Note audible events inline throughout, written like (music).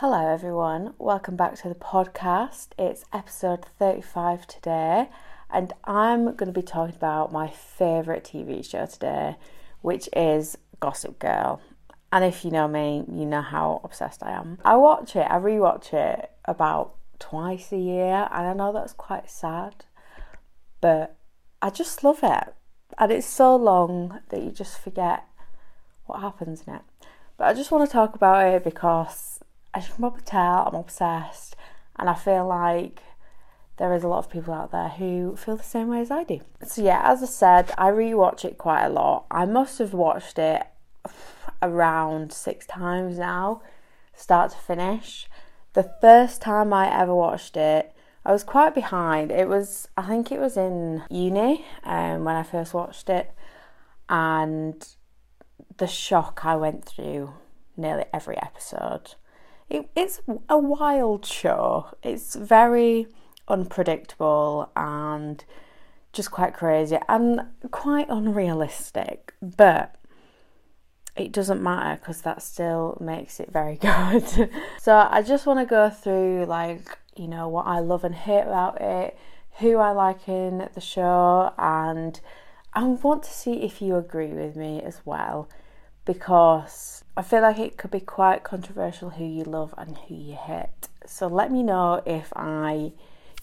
Hello, everyone. Welcome back to the podcast. It's episode 35 today, and I'm going to be talking about my favourite TV show today, which is Gossip Girl. And if you know me, you know how obsessed I am. I watch it, I rewatch it about twice a year, and I know that's quite sad, but I just love it. And it's so long that you just forget what happens in it. But I just want to talk about it because as you can tell, I'm obsessed, and I feel like there is a lot of people out there who feel the same way as I do. So, yeah, as I said, I rewatch it quite a lot. I must have watched it around six times now, start to finish. The first time I ever watched it, I was quite behind. It was, I think it was in uni um, when I first watched it, and the shock I went through nearly every episode it, it's a wild show. It's very unpredictable and just quite crazy and quite unrealistic, but it doesn't matter because that still makes it very (laughs) good. so I just want to go through like you know what I love and hate about it, who I like in the show, and I want to see if you agree with me as well because I feel like it could be quite controversial who you love and who you hate. So let me know if I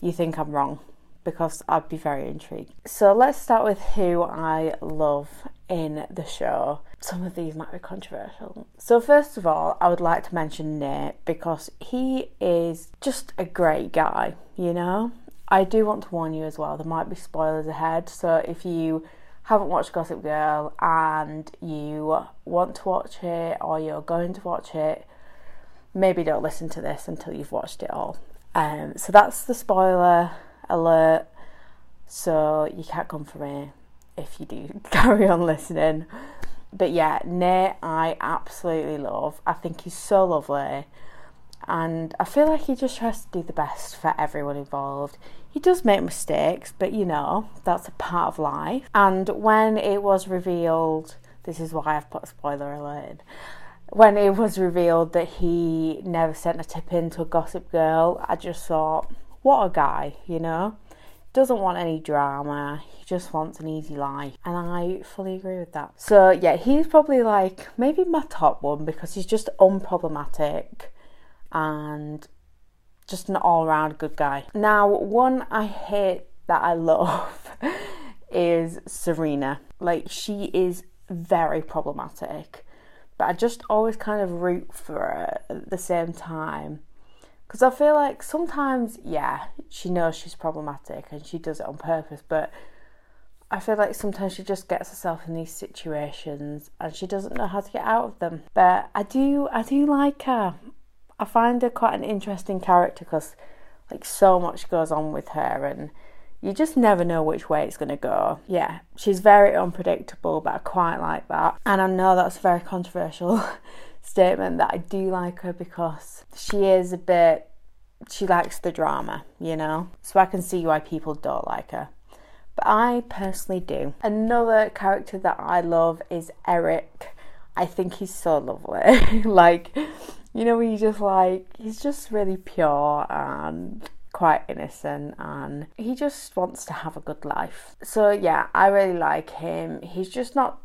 you think I'm wrong because I'd be very intrigued. So let's start with who I love in the show. Some of these might be controversial. So first of all, I would like to mention Nate because he is just a great guy, you know? I do want to warn you as well, there might be spoilers ahead. So if you haven't watched Gossip Girl and you want to watch it or you're going to watch it, maybe don't listen to this until you've watched it all. Um, so that's the spoiler alert. So you can't come for me if you do (laughs) carry on listening. But yeah, Nate, I absolutely love. I think he's so lovely. And I feel like he just tries to do the best for everyone involved. He does make mistakes, but you know, that's a part of life. And when it was revealed, this is why I've put spoiler alert in. When it was revealed that he never sent a tip in to a gossip girl, I just thought, what a guy, you know? Doesn't want any drama, he just wants an easy life. And I fully agree with that. So, yeah, he's probably like maybe my top one because he's just unproblematic and just an all round good guy. Now, one I hate that I love (laughs) is Serena. Like, she is very problematic, but I just always kind of root for her at the same time. Because I feel like sometimes, yeah, she knows she's problematic and she does it on purpose, but I feel like sometimes she just gets herself in these situations and she doesn't know how to get out of them. But I do, I do like her. I find her quite an interesting character because like so much goes on with her and you just never know which way it's going to go. Yeah, she's very unpredictable, but I quite like that. And I know that's a very controversial (laughs) statement that I do like her because she is a bit, she likes the drama, you know? So I can see why people don't like her. But I personally do. Another character that I love is Eric. I think he's so lovely. (laughs) like, you know, he's just like, he's just really pure and quite innocent and he just wants to have a good life. So, yeah, I really like him. He's just not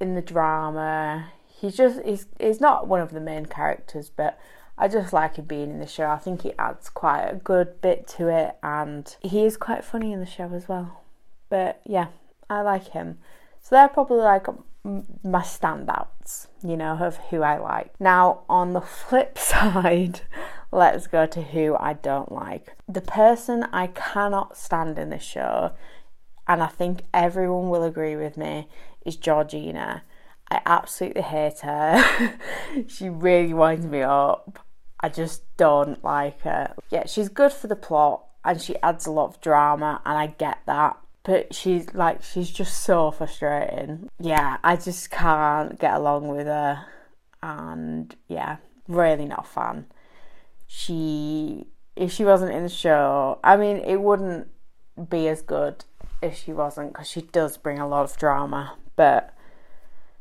in the drama. He's just, he's, he's not one of the main characters, but I just like him being in the show. I think he adds quite a good bit to it and he is quite funny in the show as well. But yeah, I like him. So they're probably like my standouts, you know, of who I like. Now, on the flip (laughs) side, let's go to who I don't like. The person I cannot stand in this show, and I think everyone will agree with me, is Georgina. I absolutely hate her. (laughs) she really winds me up. I just don't like her. Yeah, she's good for the plot and she adds a lot of drama, and I get that but she's like she's just so frustrating. Yeah, I just can't get along with her, and yeah, really not a fan. She, if she wasn't in the show, I mean, it wouldn't be as good if she wasn't because she does bring a lot of drama, but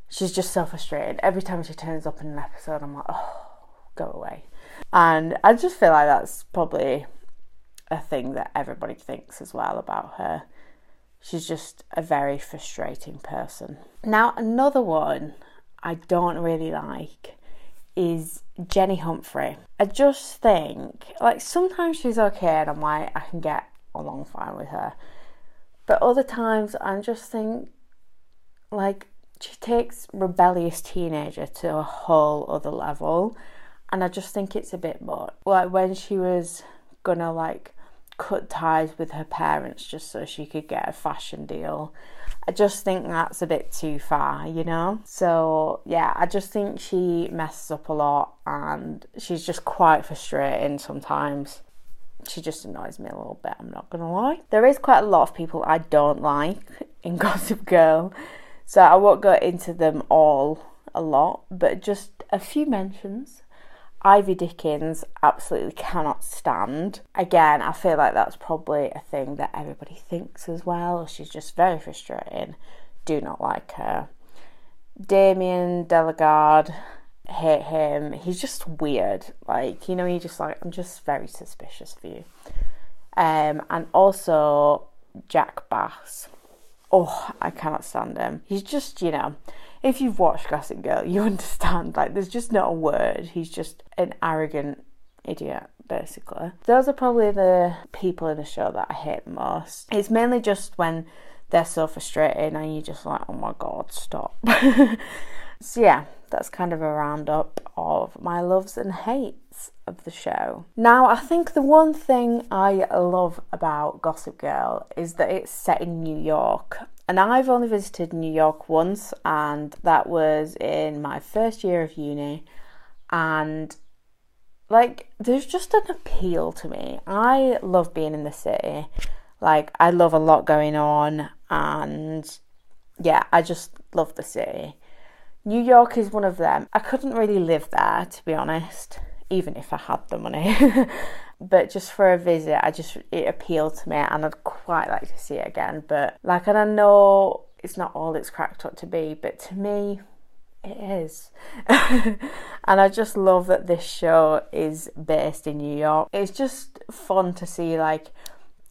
she's just so frustrated. Every time she turns up in an episode, I'm like, oh, go away. and I just feel like that's probably a thing that everybody thinks as well about her. She's just a very frustrating person. Now, another one I don't really like is Jenny Humphrey. I just think, like, sometimes she's okay and I'm like, I can get along fine with her. But other times I just think, like, she takes rebellious teenager to a whole other level. And I just think it's a bit much. Like, when she was gonna, like, cut ties with her parents just so she could get a fashion deal. I just think that's a bit too far, you know? So, yeah, I just think she messes up a lot and she's just quite frustrating sometimes. She just annoys me a little bit, I'm not gonna lie. There is quite a lot of people I don't like (laughs) in Gossip Girl, so I won't go into them all a lot, but just a few mentions. Ivy Dickens absolutely cannot stand. Again, I feel like that's probably a thing that everybody thinks as well. She's just very frustrating. Do not like her. Damien Dalgaard, hate him. He's just weird. Like, you know, you just like, I'm just very suspicious of you. Um, and also Jack Bass. Oh, I cannot stand him. He's just, you know, if you've watched Gossip Girl, you (laughs) understand. Like, there's just not a word. He's just an arrogant idiot, basically. Those are probably the people in the show that I hate most. It's mainly just when they're so frustrating and you're just like, oh my god, stop. (laughs) so, yeah, that's kind of a roundup of my loves and hates of the show. Now, I think the one thing I love about Gossip Girl is that it's set in New York. And I've only visited New York once, and that was in my first year of uni. And like, there's just an appeal to me. I love being in the city. Like, I love a lot going on, and yeah, I just love the city. New York is one of them. I couldn't really live there, to be honest, even if I had the money. (laughs) but just for a visit, I just it appealed to me, and I'd quite like to see it again. But like, and I know it's not all it's cracked up to be, but to me, it is. (laughs) and I just love that this show is based in New York. It's just fun to see like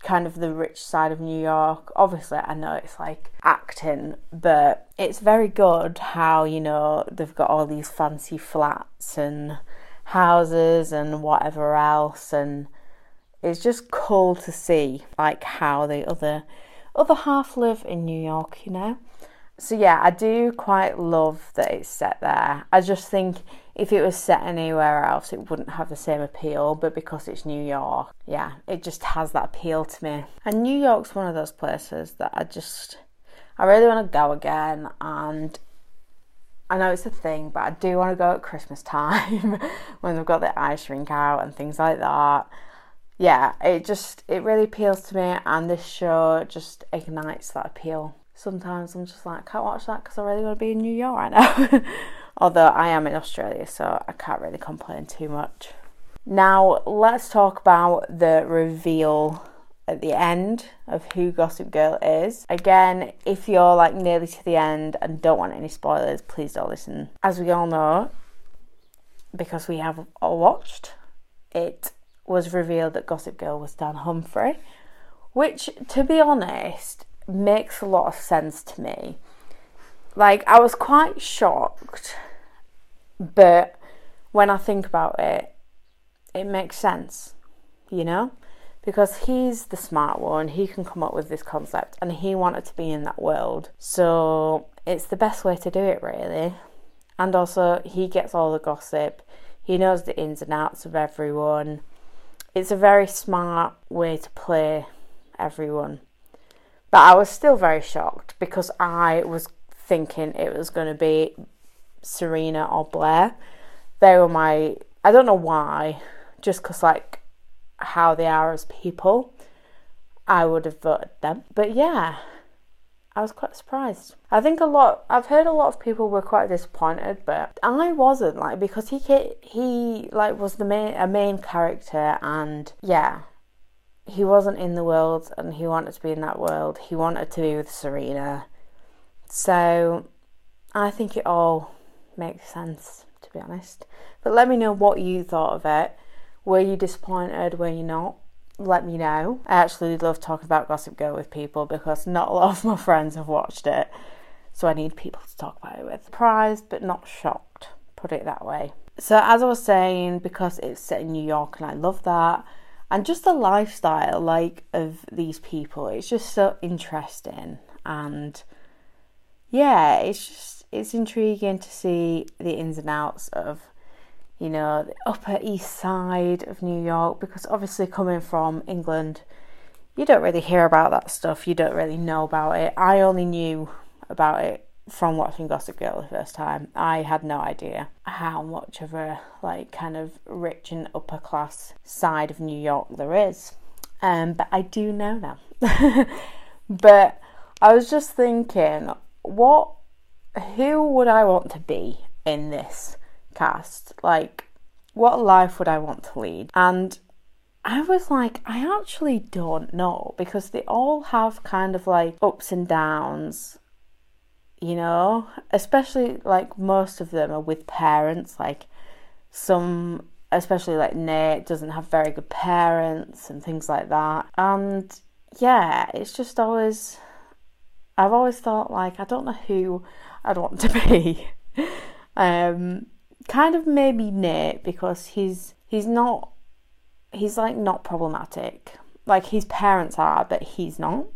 kind of the rich side of New York. Obviously, I know it's like acting, but it's very good how, you know, they've got all these fancy flats and houses and whatever else and it's just cool to see like how the other other half live in New York, you know. So yeah, I do quite love that it's set there. I just think if it was set anywhere else, it wouldn't have the same appeal. But because it's New York, yeah, it just has that appeal to me. And New York's one of those places that I just, I really want to go again. And I know it's a thing, but I do want to go at Christmas time (laughs) when they've got the ice rink out and things like that. Yeah, it just it really appeals to me, and this show just ignites that appeal. Sometimes I'm just like, can't watch that because I really want to be in New York right now. (laughs) Although I am in Australia, so I can't really complain too much. Now, let's talk about the reveal at the end of who Gossip Girl is. Again, if you're like nearly to the end and don't want any spoilers, please don't listen. As we all know, because we have all watched, it was revealed that Gossip Girl was Dan Humphrey, which, to be honest, makes a lot of sense to me. Like, I was quite shocked, but when I think about it, it makes sense, you know? Because he's the smart one, he can come up with this concept, and he wanted to be in that world. So, it's the best way to do it, really. And also, he gets all the gossip, he knows the ins and outs of everyone. It's a very smart way to play everyone. But I was still very shocked because I was thinking it was going to be Serena or Blair. They were my, I don't know why, just because like how they are as people, I would have voted them. But yeah, I was quite surprised. I think a lot. I've heard a lot of people were quite disappointed, but I wasn't like because he he like was the main a main character, and yeah, he wasn't in the world and he wanted to be in that world. He wanted to be with Serena. So I think it all makes sense to be honest. But let me know what you thought of it. Were you disappointed? Were you not? Let me know. I actually love talking about Gossip Girl with people because not a lot of my friends have watched it. So I need people to talk about it with. Surprised but not shocked, put it that way. So, as I was saying, because it's set in New York and I love that, and just the lifestyle like of these people, it's just so interesting and yeah, it's just it's intriguing to see the ins and outs of you know the upper east side of New York because obviously coming from England you don't really hear about that stuff you don't really know about it I only knew about it from watching Gossip Girl the first time. I had no idea how much of a like kind of rich and upper class side of New York there is. Um, but I do know now. (laughs) but I was just thinking, what who would I want to be in this cast? Like what life would I want to lead? And I was like, I actually don't know because they all have kind of like ups and downs you know, especially like most of them are with parents, like some especially like Nate doesn't have very good parents and things like that. And yeah, it's just always I've always thought like I don't know who I'd want to (laughs) be. um kind of maybe Nate because he's he's not he's like not problematic. Like his parents are, but he's not.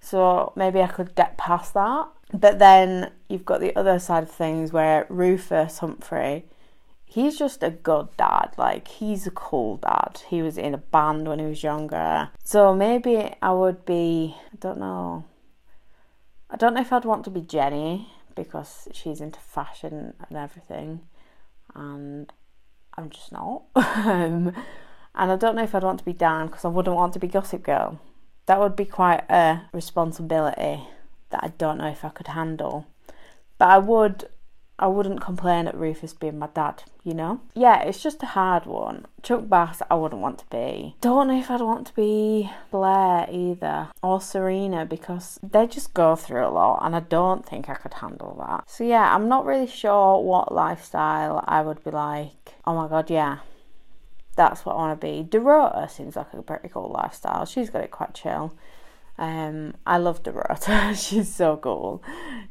So maybe I could get past that. But then you've got the other side of things where Rufus Humphrey, he's just a good dad. Like, he's a cool dad. He was in a band when he was younger. So maybe I would be, I don't know. I don't know if I'd want to be Jenny because she's into fashion and everything. And I'm just not. (laughs) um, and I don't know if I'd want to be Dan because I wouldn't want to be Gossip Girl. That would be quite a responsibility that I don't know if I could handle. But I would I wouldn't complain at Rufus being my dad, you know? Yeah, it's just a hard one. Chuck Bass, I wouldn't want to be. Don't know if I'd want to be Blair either, or Serena, because they just go through a lot, and I don't think I could handle that. So, yeah, I'm not really sure what lifestyle I would be like. Oh my god, yeah. That's what I want to be. Dorota seems like a pretty cool lifestyle. She's got it quite chill. Um, I love Dorota. (laughs) She's so cool.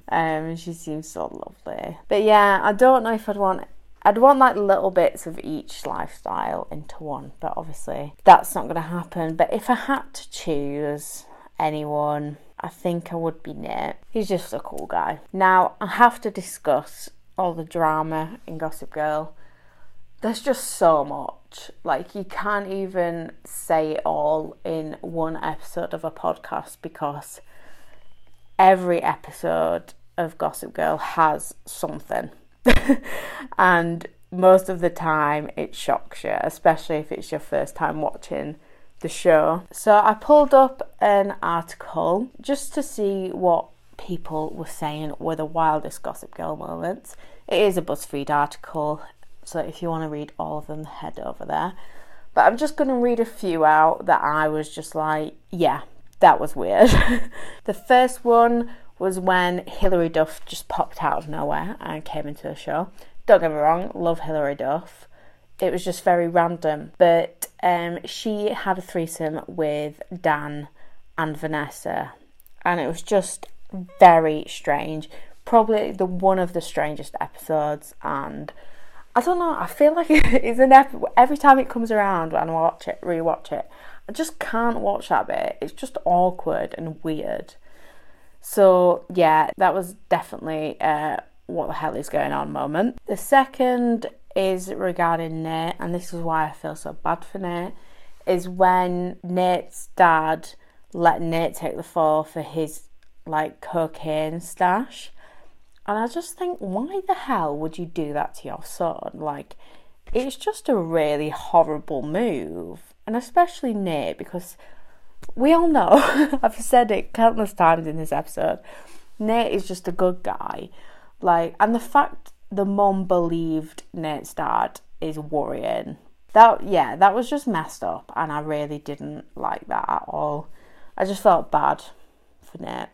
Um, she seems so lovely. But yeah, I don't know if I'd want. I'd want like little bits of each lifestyle into one, but obviously that's not going to happen. But if I had to choose anyone, I think I would be Nate. He's just a cool guy. Now I have to discuss all the drama in Gossip Girl there's just so much. Like, you can't even say it all in one episode of a podcast because every episode of Gossip Girl has something. (laughs) and most of the time, it shocks you, especially if it's your first time watching the show. So, I pulled up an article just to see what people were saying were the wildest Gossip Girl moments. It is a BuzzFeed article so if you want to read all of them, head over there. But I'm just going to read a few out that I was just like, yeah, that was weird. (laughs) the first one was when Hilary Duff just popped out of nowhere and came into the show. Don't get me wrong, love Hilary Duff. It was just very random, but um, she had a threesome with Dan and Vanessa, and it was just very strange. Probably the one of the strangest episodes, and I don't know. I feel like (laughs) it's an ep- every time it comes around when I watch it, rewatch it, I just can't watch that bit. It's just awkward and weird. So yeah, that was definitely uh, what the hell is going on moment. The second is regarding Nate, and this is why I feel so bad for Nate. Is when Nate's dad let Nate take the fall for his like cocaine stash and I just think, why the hell would you do that to your son? Like, it's just a really horrible move. And especially Nate, because we all know, (laughs) I've said it countless times in this episode, Nate is just a good guy. Like, and the fact the mom believed Nate's dad is worrying. That, yeah, that was just messed up. And I really didn't like that at all. I just felt bad for Nate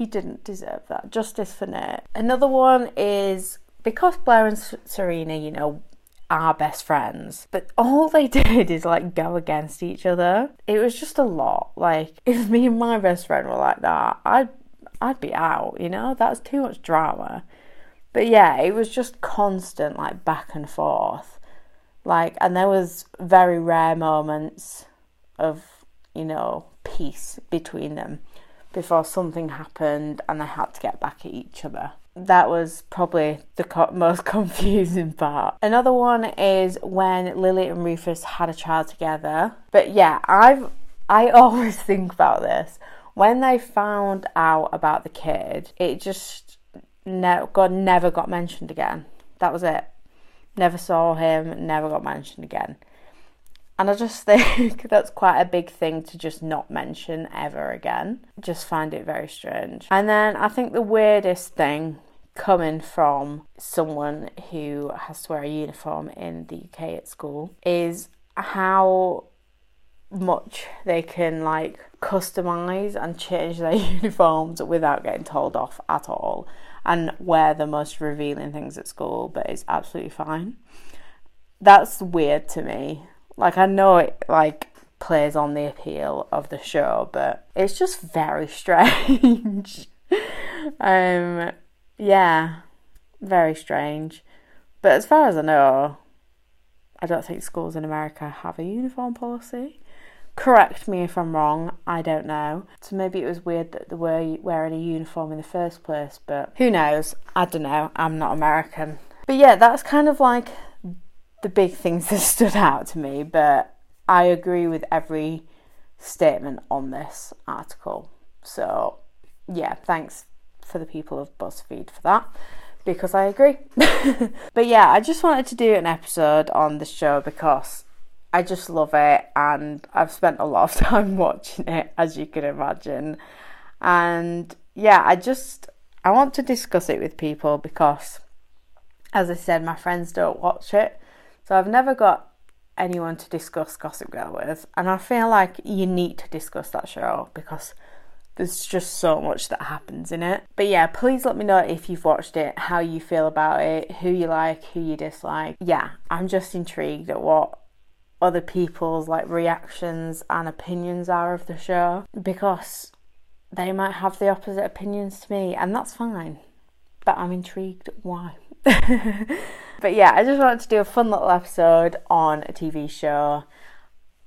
he didn't deserve that. Justice for Nate. Another one is because Blair and Serena, you know, are best friends, but all they (laughs) did is like go against each other. It was just a lot. Like (laughs) if me and my best friend were like that, I'd I'd be out, you know? That's too much drama. But yeah, it was just constant like back and forth. Like and there was very rare moments of, you know, peace between them before something happened and they had to get back at each other. That was probably the co- (laughs) most confusing part. Another one is when Lily and Rufus had a child together. But yeah, I've I (laughs) always think about this. When they found out about the kid, it just ne- God never got mentioned again. That was it. Never saw him, never got mentioned again. And I just (laughs) think that's quite a big thing to just not mention ever again. Just find it very strange. And then I think the weirdest thing coming from someone who has to wear a uniform in the UK at school is how much they can like customize and change their (laughs) uniforms without getting told off at all and wear the most revealing things at school but it's absolutely fine that's weird to me like I know it like plays on the appeal of the show, but it's just very (laughs) strange. um yeah, very strange. But as far as I know, I don't think schools in America have a uniform policy. Correct me if I'm wrong, I don't know. So maybe it was weird that they were wearing a uniform in the first place, but who knows? I don't know. I'm not American. But yeah, that's kind of like the big things that (laughs) stood out to me, but I agree with every statement on this article. So, yeah, thanks for the people of BuzzFeed for that because I agree. (laughs) but yeah, I just wanted to do an episode on the show because I just love it and I've spent a lot of (laughs) time watching it, as you can imagine. And yeah, I just I want to discuss it with people because as I said, my friends don't watch it. So I've never got anyone to discuss Gossip Girl with, and I feel like you need to discuss that show because there's just so much that happens in it. But yeah, please let me know if you've watched it, how you feel about it, who you like, who you dislike. Yeah, I'm just intrigued at what other people's like reactions and opinions are of the show because they might have the opposite opinions to me and that's fine. But I'm intrigued why. (laughs) but yeah, I just wanted to do a fun little episode on a TV show.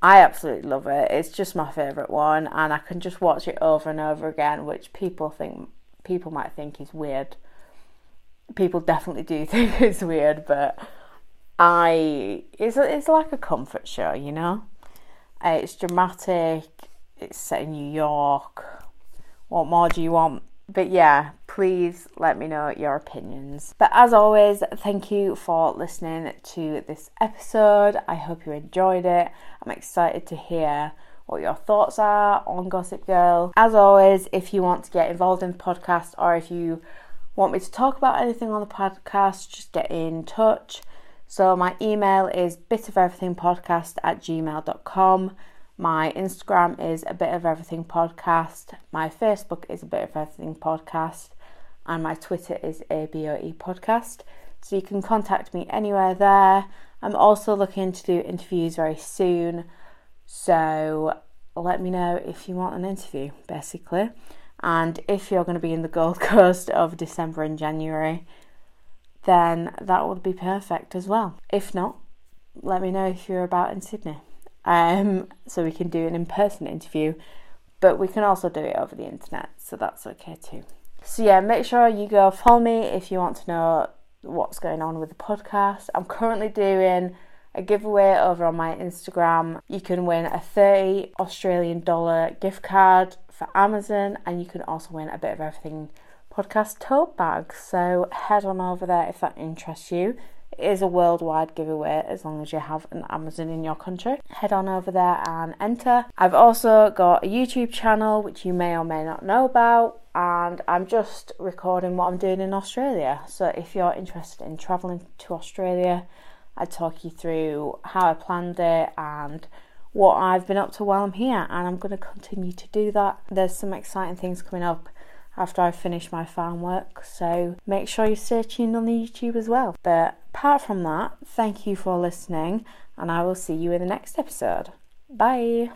I absolutely love it. It's just my favourite one, and I can just watch it over and over again, which people think people might think is weird. People definitely do (laughs) think it's weird, but I it's it's like a comfort show, you know. It's dramatic. It's set in New York. What more do you want? But yeah, please let me know your opinions. But as always, thank you for listening to this episode. I hope you enjoyed it. I'm excited to hear what your thoughts are on Gossip Girl. As always, if you want to get involved in the podcast or if you want me to talk about anything on the podcast, just get in touch. So my email is bitofeverythingpodcast at gmail.com. My Instagram is a bit of everything podcast. My Facebook is a bit of everything podcast. And my Twitter is ABOE podcast. So you can contact me anywhere there. I'm also looking to do interviews very soon. So let me know if you want an interview, basically. And if you're going to be in the Gold (laughs) Coast of December and January, then that would be perfect as well. If not, let me know if you're about in Sydney um, so we can do an in person interview, but we can also do it over the internet, so that's okay too. So, yeah, make sure you go follow me if you want to know what's going on with the podcast. I'm currently doing a giveaway over on my Instagram. You can win a 30 Australian dollar gift card for Amazon, and you can also win a bit of everything podcast tote bag. So, head on over there if that interests you. It is a worldwide giveaway as long as you have an Amazon in your country. Head on over there and enter. I've also got a YouTube channel which you may or may not know about, and I'm just recording what I'm doing in Australia. So if you're interested in traveling to Australia, I talk you through how I planned it and what I've been up to while I'm here, and I'm going to continue to do that. There's some exciting things coming up after I finish my farm work. So make sure you stay tuned on the YouTube as well. But apart from that, thank you for listening, and I will see you in the next episode. Bye.